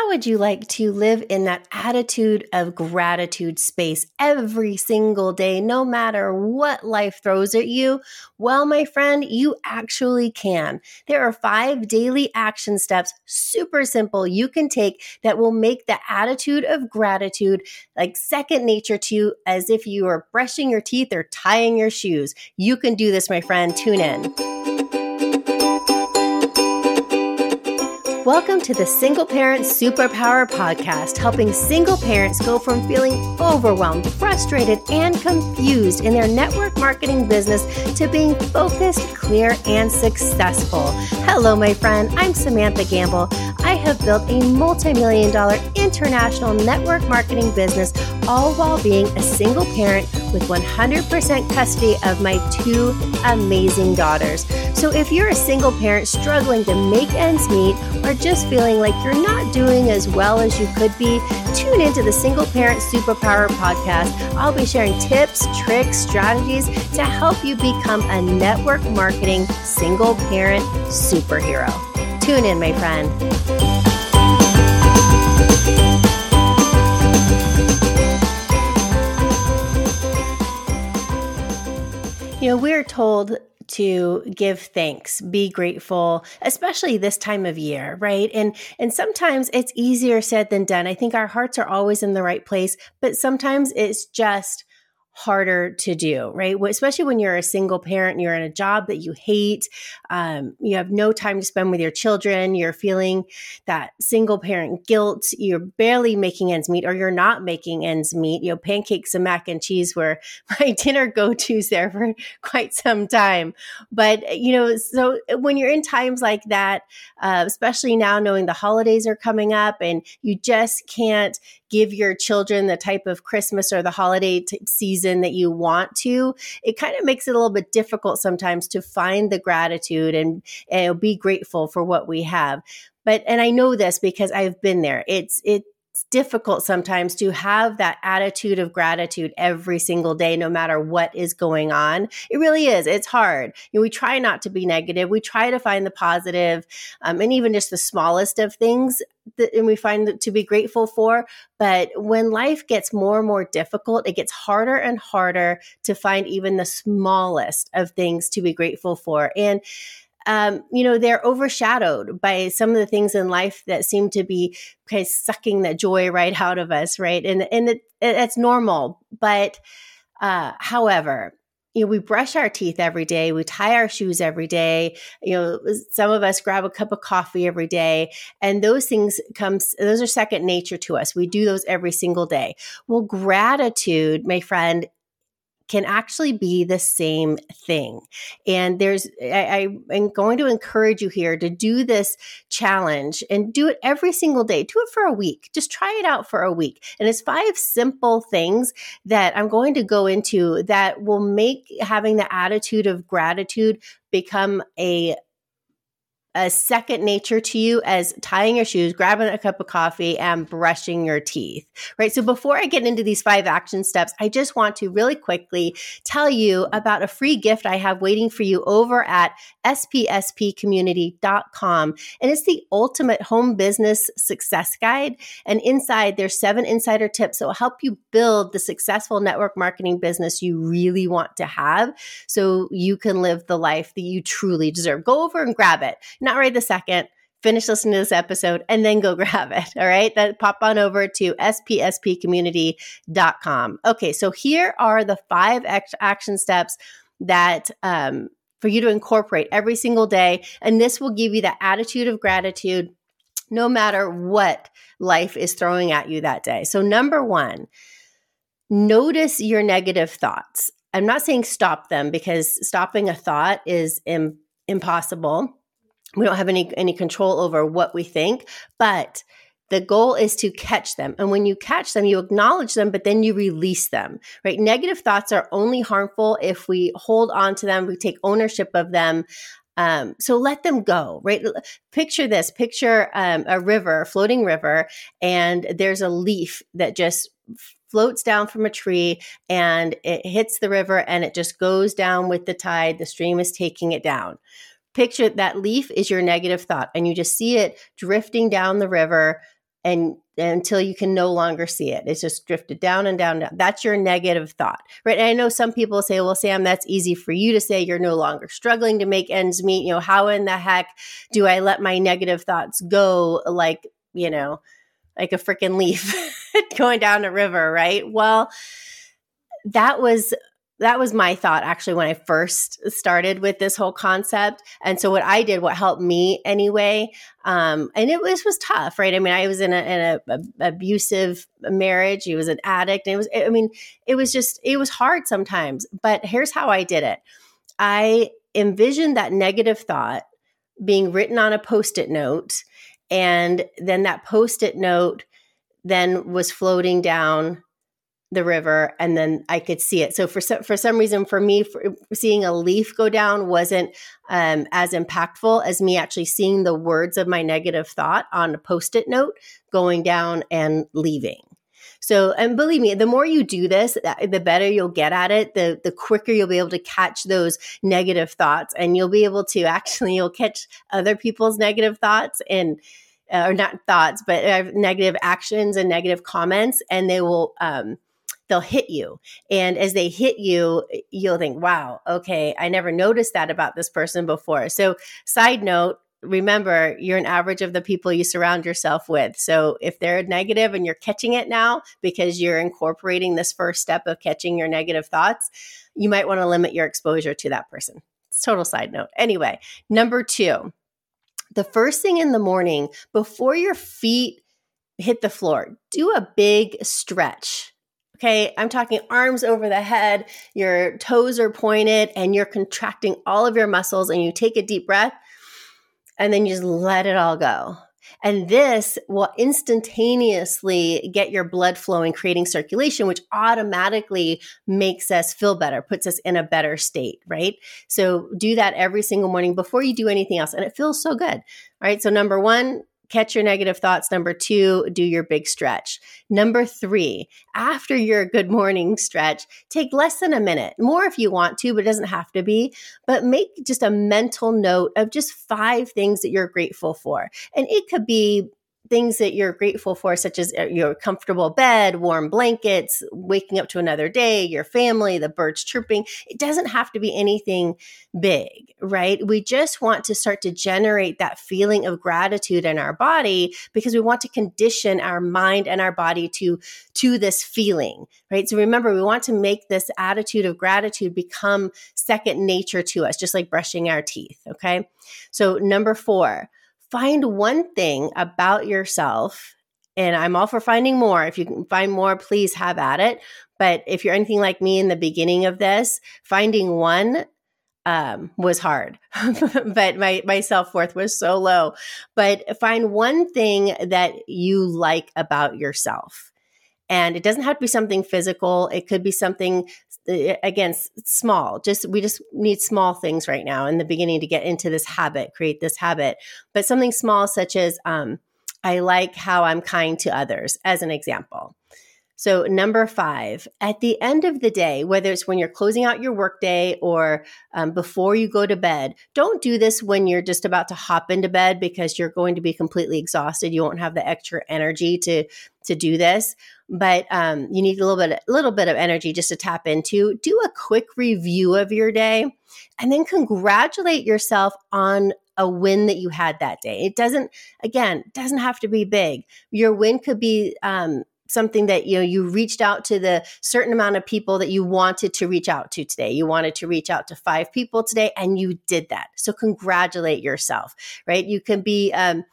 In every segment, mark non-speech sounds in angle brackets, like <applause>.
How would you like to live in that attitude of gratitude space every single day, no matter what life throws at you? Well, my friend, you actually can. There are five daily action steps, super simple, you can take that will make the attitude of gratitude like second nature to you as if you are brushing your teeth or tying your shoes. You can do this, my friend. Tune in. Welcome to the Single Parent Superpower Podcast, helping single parents go from feeling overwhelmed, frustrated, and confused in their network marketing business to being focused, clear, and successful. Hello, my friend. I'm Samantha Gamble. I have built a multi million dollar international network marketing business, all while being a single parent with 100% custody of my two amazing daughters. So if you're a single parent struggling to make ends meet or just feeling like you're not doing as well as you could be, tune into the Single Parent Superpower podcast. I'll be sharing tips, tricks, strategies to help you become a network marketing single parent superhero. Tune in, my friend. You know, we're told to give thanks, be grateful, especially this time of year, right? And and sometimes it's easier said than done. I think our hearts are always in the right place, but sometimes it's just harder to do, right? Especially when you're a single parent and you're in a job that you hate, um, you have no time to spend with your children, you're feeling that single parent guilt, you're barely making ends meet, or you're not making ends meet. You know, pancakes and mac and cheese were <laughs> my dinner go tos there for quite some time. But, you know, so when you're in times like that, uh, especially now knowing the holidays are coming up and you just can't give your children the type of Christmas or the holiday t- season that you want to, it kind of makes it a little bit difficult sometimes to find the gratitude and, and be grateful for what we have. But, and I know this because I've been there. It's, it, difficult sometimes to have that attitude of gratitude every single day, no matter what is going on. It really is. It's hard. You know, we try not to be negative. We try to find the positive, um, and even just the smallest of things that, and we find to be grateful for. But when life gets more and more difficult, it gets harder and harder to find even the smallest of things to be grateful for. And um, you know, they're overshadowed by some of the things in life that seem to be kind of sucking that joy right out of us, right? And and it, it, it's normal, but uh, however, you know, we brush our teeth every day, we tie our shoes every day. You know, some of us grab a cup of coffee every day, and those things comes those are second nature to us. We do those every single day. Well, gratitude, my friend, can actually be the same thing. And there's, I, I, am going to encourage you here to do this challenge and do it every single day. Do it for a week. Just try it out for a week. And it's five simple things that I'm going to go into that will make having the attitude of gratitude become a a second nature to you as tying your shoes, grabbing a cup of coffee, and brushing your teeth, right? So, before I get into these five action steps, I just want to really quickly tell you about a free gift I have waiting for you over at spspcommunity.com. And it's the ultimate home business success guide. And inside, there's seven insider tips that will help you build the successful network marketing business you really want to have so you can live the life that you truly deserve. Go over and grab it not right the second. Finish listening to this episode and then go <laughs> grab it. All right. That pop on over to spspcommunity.com. Okay. So here are the five action steps that, um, for you to incorporate every single day. And this will give you the attitude of gratitude no matter what life is throwing at you that day. So, number one, notice your negative thoughts. I'm not saying stop them because stopping a thought is Im- impossible we don't have any any control over what we think but the goal is to catch them and when you catch them you acknowledge them but then you release them right negative thoughts are only harmful if we hold on to them we take ownership of them um, so let them go, right? Picture this picture um, a river, a floating river, and there's a leaf that just floats down from a tree and it hits the river and it just goes down with the tide. The stream is taking it down picture that leaf is your negative thought and you just see it drifting down the river and until you can no longer see it. It's just drifted down and down, down. That's your negative thought, right? And I know some people say, well, Sam, that's easy for you to say. You're no longer struggling to make ends meet. You know, how in the heck do I let my negative thoughts go like, you know, like a freaking leaf <laughs> going down a river, right? Well, that was that was my thought actually when I first started with this whole concept. And so what I did, what helped me anyway, um, and it was was tough, right? I mean, I was in a, in a, a abusive marriage. He was an addict, and it was. I mean, it was just it was hard sometimes. But here's how I did it. I envisioned that negative thought being written on a post-it note, and then that post-it note then was floating down the river and then I could see it. So for some, for some reason, for me, for seeing a leaf go down wasn't um, as impactful as me actually seeing the words of my negative thought on a post-it note going down and leaving. So, and believe me, the more you do this, the better you'll get at it. The the quicker you'll be able to catch those negative thoughts, and you'll be able to <laughs> actually you'll catch other people's negative thoughts and uh, or not thoughts, but uh, negative actions and negative comments, and they will um, they'll hit you. And as they hit you, you'll think, wow, okay, I never noticed that about this person before. So, side note, remember you're an average of the people you surround yourself with. So if they're negative and you're catching it now because you're incorporating this first step of catching your negative thoughts, you might want to limit your exposure to that person. It's total side note. Anyway, number two, the first thing in the morning before your feet hit the floor, do a big stretch. Okay, I'm talking arms over the head, your toes are pointed, and you're contracting all of your muscles, and you take a deep breath, and then you just let it all go. And this will instantaneously get your blood flowing, creating circulation, which automatically makes us feel better, puts us in a better state, right? So do that every single morning before you do anything else. And it feels so good. All right. So, number one, catch your negative thoughts. Number two, do your big stretch. Number three, after your good morning stretch, take less than a minute, more if you want to, but it doesn't have to be. But make just a mental note of just five things that you're grateful for. And it could be things that you're grateful for, such as uh, your comfortable bed, warm blankets, waking up to another day, your family, the birds chirping. It doesn't have to be anything big, right? We just want to start to generate that feeling of gratitude in our body because we want to condition our mind and our body to to this feeling, right? So remember, we want to make this attitude of gratitude become second nature to us, just like brushing our teeth, okay? So number 4, find one thing about yourself and I'm all for finding more. If you can find more, please have at it. But if you're anything like me in the beginning of this, finding one um, was hard, <laughs> but my my self worth was so low. But find one thing that you like about yourself, and it doesn't have to be something physical. It could be something again small just we just need small things right now in the beginning to get into this habit create this habit. But something small such as um, i like how i'm kind to others as an example so, number five, at the end of the day, whether it's when you're closing out your workday or um, before you go to bed, don't do this when you're just about to hop into bed because you're going to be completely exhausted. You won't have the extra energy to to do this, but um, you need a little bit, a little bit of energy just to tap into. Do a quick review of your day, and then congratulate yourself on a win that you had that day. It doesn't, again, doesn't have to be big. Your win could be um, something that you know you reached out to the certain amount of people that you wanted to reach out to today. You wanted to reach out to five people today and you did that. So congratulate yourself right? You can be um,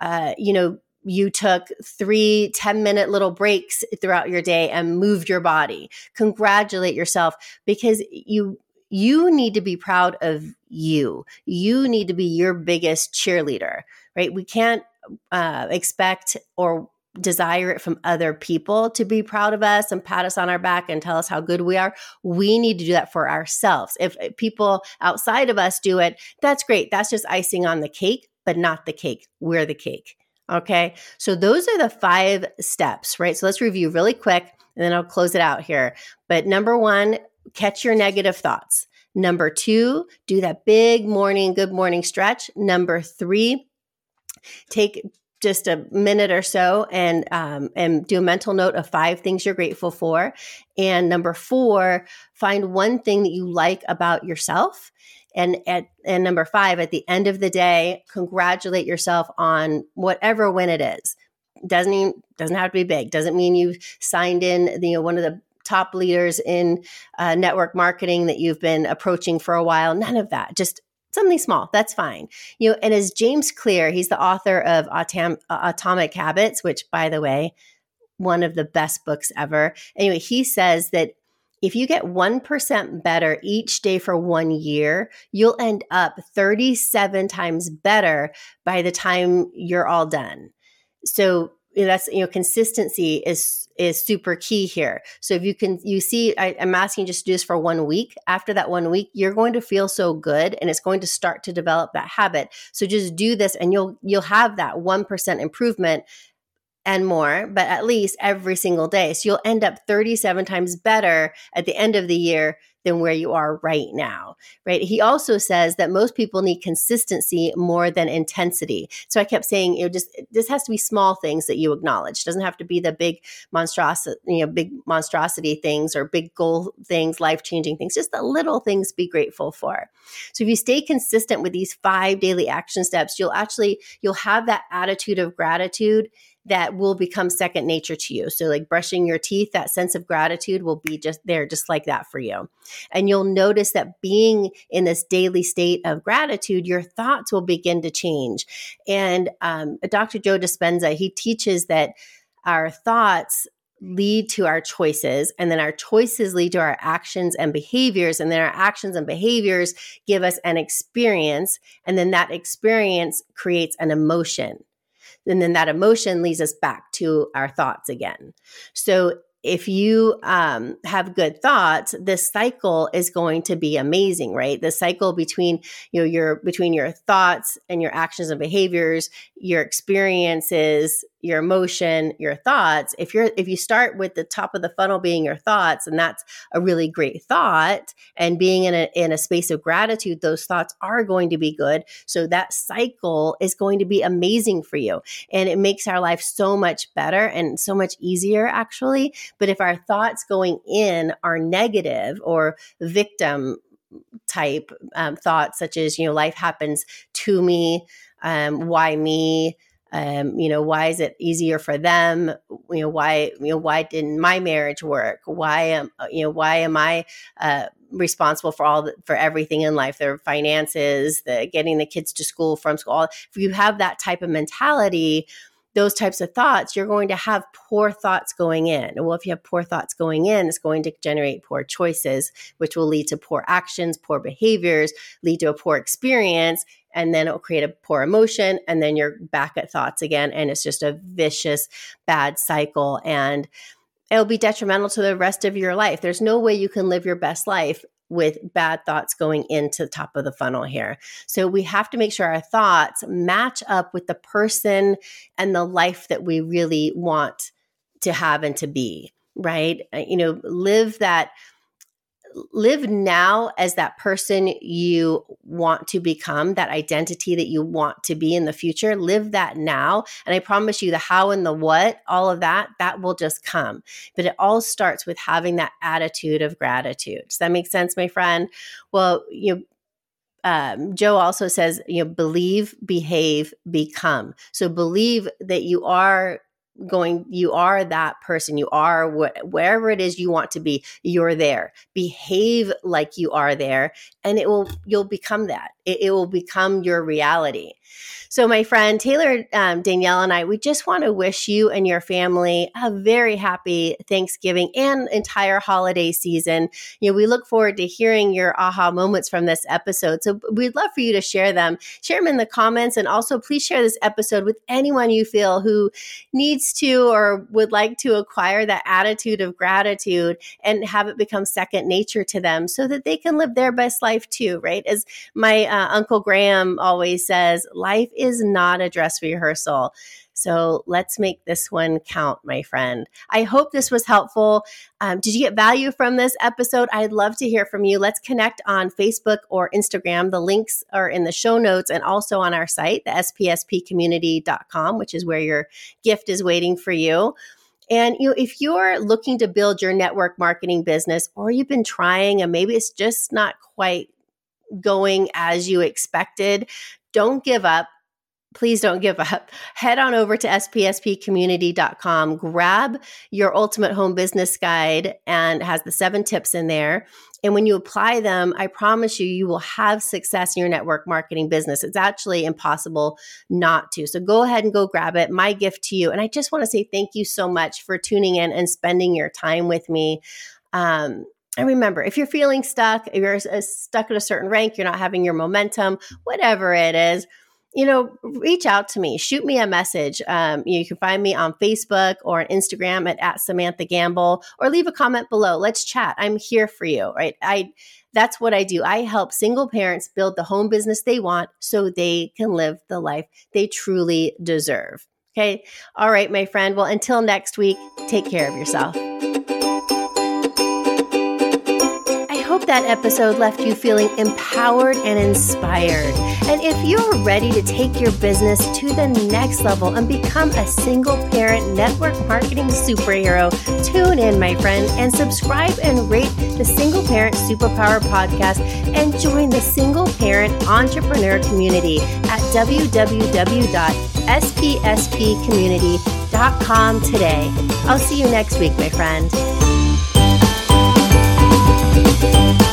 uh, you know you took three 10 minute little breaks throughout your day and moved your body. Congratulate yourself because you you need to be proud of you. You need to be your biggest cheerleader right? We can't uh, expect or desire it from other people to be proud of us and pat us on our back and tell us how good we are. We need to do that for ourselves. If people outside of us do it, that's great. That's just icing on the cake, but not the cake. We're the cake. Okay. So those are the five steps, right? So let's review really quick and then I'll close it out here. But number one, catch your negative thoughts. Number two, do that big morning, good morning stretch. Number three, take just a minute or so and um, and do a mental note of five things you're grateful for. And number four find one thing that you like about yourself. And at and number five at the end of the day congratulate yourself on whatever win it is. Doesn't even, doesn't have to be big. Doesn't mean you've signed in you know one of the top leaders in uh, network marketing that you've been approaching for a while. None of that. Just something small that's fine you know and as james clear he's the author of Atom- uh, atomic habits which by the way one of the best books ever anyway he says that if you get 1% better each day for one year, you'll end up 37 times better by the time you're all done. So that's you know consistency is is super key here. So if you can you see I, am asking just to do this for one week. After that one week you're going to feel so good and it's going to start to develop that habit. So just do this and you'll you'll have that 1% improvement and more, but at least every single day. So you'll end up 37 times better at the end of the year than where you are right now, right? He also says that most people need consistency more than intensity. So I kept saying, you know, just this has to be small things that you acknowledge. It doesn't have to be the big monstrosity, you know, big monstrosity things or big goal things, life changing things. Just the little things be grateful for. So if you stay consistent with these five daily action steps, you'll actually you'll have that attitude of gratitude that will become second nature to you. So, like brushing your teeth, that sense of gratitude will be just there, just like that for you. And you'll notice that being in this daily state of gratitude, your thoughts will begin to change. And um, Dr. Joe Dispenza, he teaches that our thoughts lead to our choices and then our choices lead to our actions and behaviors and then our actions and behaviors give us an experience and then that experience creates an emotion and then that emotion leads us back to our thoughts again. So if you um, have good thoughts, this cycle is going to be amazing, right? The cycle between you know your between your thoughts and your actions and behaviors, your experiences, your emotion, your thoughts. If you're if you start with the top of the funnel being your thoughts, and that's a really great thought, and being in a in a space of gratitude, those thoughts are going to be good. So that cycle is going to be amazing for you, and it makes our life so much better and so much easier, actually. But if our thoughts going in are negative or victim type um, thoughts, such as you know, life happens to me. Um, why me? Um, you know why is it easier for them? You know why you know why didn't my marriage work? Why am uh, you know why am i uh, responsible for all the, for everything in life? Their finances the getting the kids to school from school if you have that type of mentality those types of thoughts, you're going to have poor thoughts going in. Well, if you have poor thoughts going in, it's going to generate poor choices, which will lead to poor actions, poor behaviors, lead to a poor experience, and then it'll create a poor emotion. And then you're back at thoughts again. And it's just a vicious, bad cycle. And it'll be detrimental to the rest of your life. There's no way you can live your best life with bad thoughts going into the top of the funnel here. So we have to make sure our thoughts match up with the person and the life that we really want to have and to be, right? Uh, you know, live that live now as that person you want to become, that identity that you want to be in the future. Live that now. And I promise you, the how and the what, all of that, that will just come. But it all starts with having that attitude of gratitude. Does that make sense, my friend? Well, you know, um, Joe also says, you know, believe, behave, become. So believe that you are going you are that person. You are wh- wherever it is you want to be you're there. Behave like you are there and it will you'll become that it, it will become your reality so, my friend Taylor um, Danielle and I, we just want to wish you and your family a very happy Thanksgiving and entire holiday season. You know, we look forward to hearing your aha moments from this episode. So, we'd love for you to share them. Share them in the comments, and also please share this episode with anyone you feel who needs to or would like to acquire that attitude of gratitude and have it become second nature to them, so that they can live their best life too. Right? As my uh, uncle Graham always says, life is not a dress rehearsal. So let's make this one count, my friend. I hope this was helpful. Um, did you get value from this episode? I'd love to hear from you. Let's connect on Facebook or Instagram. The links are in the show notes and also on our site, the spspcommunity.com, which is where your gift is waiting for you. And you know, if you're looking to build your network marketing business or you've been trying and maybe it's just not quite going as you expected, don't give up please don't give up. <laughs> Head on over to spspcommunity.com, grab your ultimate home business guide and has the seven tips in there. And when you apply them, I promise you, you will have success in your network marketing business. It's actually impossible not to. So go ahead and go grab it. My gift to you. And I just want to say thank you so much for tuning in and spending your time with me. Um, and remember, if you're feeling stuck, if you're uh, stuck at a certain rank, you're not having your momentum, whatever it is, you know, reach out to me, shoot me a message. Um, you can find me on Facebook or on Instagram at, at Samantha Gamble or leave a comment below. Let's chat. I'm here for you, right? I, that's what I do. I help single parents build the home business they want so they can live the life they truly deserve. Okay. All right, my friend. Well, until next week, take care of yourself. That episode left you feeling empowered and inspired. And if you're ready to take your business to the next level and become a single parent network marketing superhero, tune in, my friend, and subscribe and rate the Single Parent Superpower podcast and join the single parent entrepreneur community at www.spspcommunity.com today. I'll see you next week, my friend. Thank you.